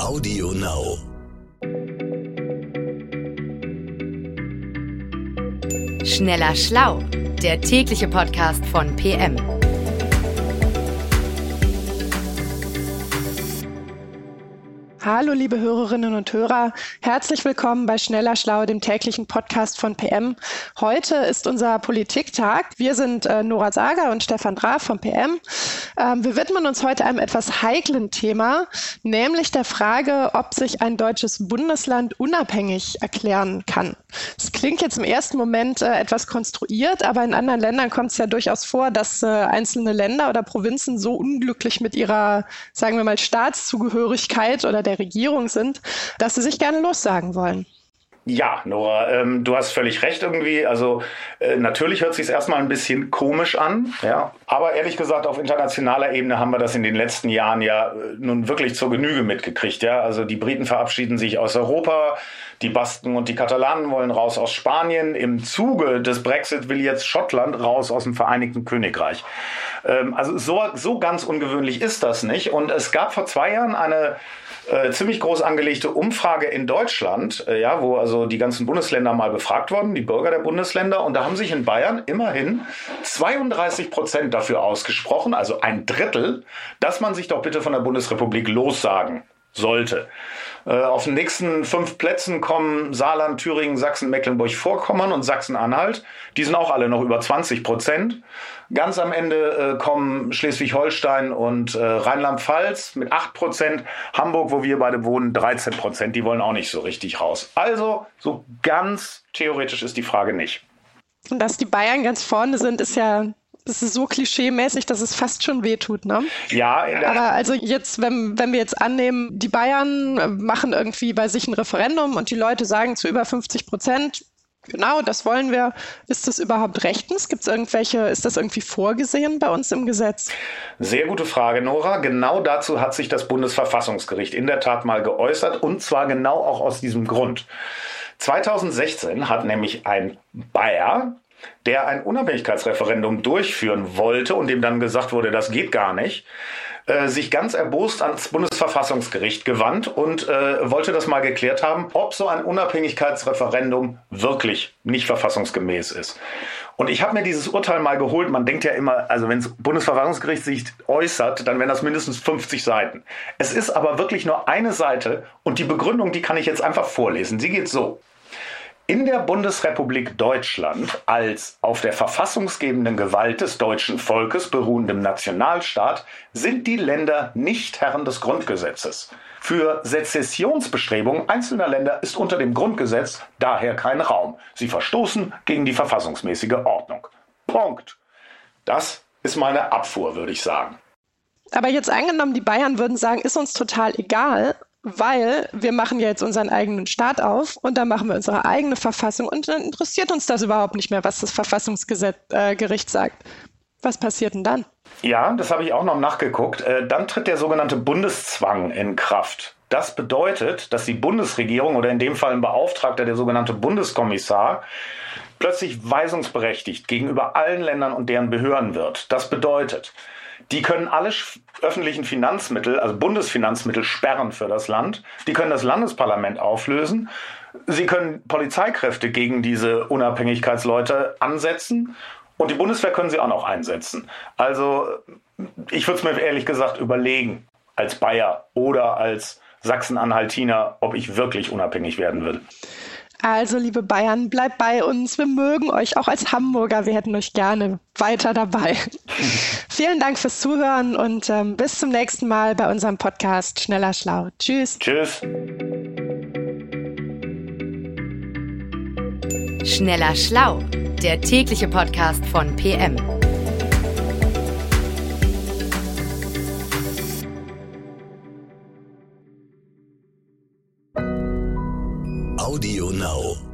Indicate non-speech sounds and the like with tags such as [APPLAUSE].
Audio Now. Schneller Schlau, der tägliche Podcast von PM. Hallo, liebe Hörerinnen und Hörer. Herzlich willkommen bei Schneller Schlau, dem täglichen Podcast von PM. Heute ist unser Politiktag. Wir sind äh, Nora Sager und Stefan Draf vom PM. Ähm, wir widmen uns heute einem etwas heiklen Thema, nämlich der Frage, ob sich ein deutsches Bundesland unabhängig erklären kann. Es klingt jetzt im ersten Moment äh, etwas konstruiert, aber in anderen Ländern kommt es ja durchaus vor, dass äh, einzelne Länder oder Provinzen so unglücklich mit ihrer, sagen wir mal, Staatszugehörigkeit oder der der Regierung sind, dass sie sich gerne lossagen wollen. Ja, Nora, ähm, du hast völlig recht irgendwie. Also äh, natürlich hört sich erstmal ein bisschen komisch an, ja. Aber ehrlich gesagt, auf internationaler Ebene haben wir das in den letzten Jahren ja äh, nun wirklich zur Genüge mitgekriegt, ja. Also die Briten verabschieden sich aus Europa, die Basken und die Katalanen wollen raus aus Spanien. Im Zuge des Brexit will jetzt Schottland raus aus dem Vereinigten Königreich. Ähm, also so, so ganz ungewöhnlich ist das nicht. Und es gab vor zwei Jahren eine äh, ziemlich groß angelegte Umfrage in Deutschland, äh, ja, wo also die ganzen Bundesländer mal befragt wurden, die Bürger der Bundesländer, und da haben sich in Bayern immerhin 32 Prozent dafür ausgesprochen, also ein Drittel, dass man sich doch bitte von der Bundesrepublik lossagen sollte. Äh, auf den nächsten fünf Plätzen kommen Saarland, Thüringen, Sachsen, Mecklenburg-Vorpommern und Sachsen-Anhalt. Die sind auch alle noch über 20 Prozent. Ganz am Ende äh, kommen Schleswig-Holstein und äh, Rheinland-Pfalz mit 8 Prozent. Hamburg, wo wir beide wohnen, 13 Prozent. Die wollen auch nicht so richtig raus. Also, so ganz theoretisch ist die Frage nicht. Und dass die Bayern ganz vorne sind, ist ja das ist so klischee-mäßig, dass es fast schon wehtut, ne? Ja. Aber also jetzt, wenn, wenn wir jetzt annehmen, die Bayern machen irgendwie bei sich ein Referendum und die Leute sagen zu über 50 Prozent, genau, das wollen wir. Ist das überhaupt rechtens? Gibt es irgendwelche, ist das irgendwie vorgesehen bei uns im Gesetz? Sehr gute Frage, Nora. Genau dazu hat sich das Bundesverfassungsgericht in der Tat mal geäußert und zwar genau auch aus diesem Grund. 2016 hat nämlich ein Bayer der ein Unabhängigkeitsreferendum durchführen wollte und dem dann gesagt wurde, das geht gar nicht, äh, sich ganz erbost ans Bundesverfassungsgericht gewandt und äh, wollte das mal geklärt haben, ob so ein Unabhängigkeitsreferendum wirklich nicht verfassungsgemäß ist. Und ich habe mir dieses Urteil mal geholt. Man denkt ja immer, also wenn das Bundesverfassungsgericht sich äußert, dann wären das mindestens 50 Seiten. Es ist aber wirklich nur eine Seite und die Begründung, die kann ich jetzt einfach vorlesen. Sie geht so. In der Bundesrepublik Deutschland als auf der verfassungsgebenden Gewalt des deutschen Volkes beruhendem Nationalstaat sind die Länder nicht Herren des Grundgesetzes. Für Sezessionsbestrebungen einzelner Länder ist unter dem Grundgesetz daher kein Raum. Sie verstoßen gegen die verfassungsmäßige Ordnung. Punkt. Das ist meine Abfuhr, würde ich sagen. Aber jetzt angenommen, die Bayern würden sagen, ist uns total egal weil wir machen ja jetzt unseren eigenen Staat auf und dann machen wir unsere eigene Verfassung und dann interessiert uns das überhaupt nicht mehr, was das Verfassungsgericht äh, sagt. Was passiert denn dann? Ja, das habe ich auch noch nachgeguckt. Äh, dann tritt der sogenannte Bundeszwang in Kraft. Das bedeutet, dass die Bundesregierung oder in dem Fall ein Beauftragter, der sogenannte Bundeskommissar, plötzlich weisungsberechtigt gegenüber allen Ländern und deren Behörden wird. Das bedeutet, die können alle öffentlichen Finanzmittel, also Bundesfinanzmittel, sperren für das Land. Die können das Landesparlament auflösen. Sie können Polizeikräfte gegen diese Unabhängigkeitsleute ansetzen. Und die Bundeswehr können sie auch noch einsetzen. Also ich würde es mir ehrlich gesagt überlegen, als Bayer oder als Sachsen-Anhaltiner, ob ich wirklich unabhängig werden will. Also, liebe Bayern, bleibt bei uns. Wir mögen euch auch als Hamburger. Wir hätten euch gerne weiter dabei. [LAUGHS] Vielen Dank fürs Zuhören und ähm, bis zum nächsten Mal bei unserem Podcast Schneller Schlau. Tschüss. Tschüss. Schneller Schlau, der tägliche Podcast von PM. Audio Now.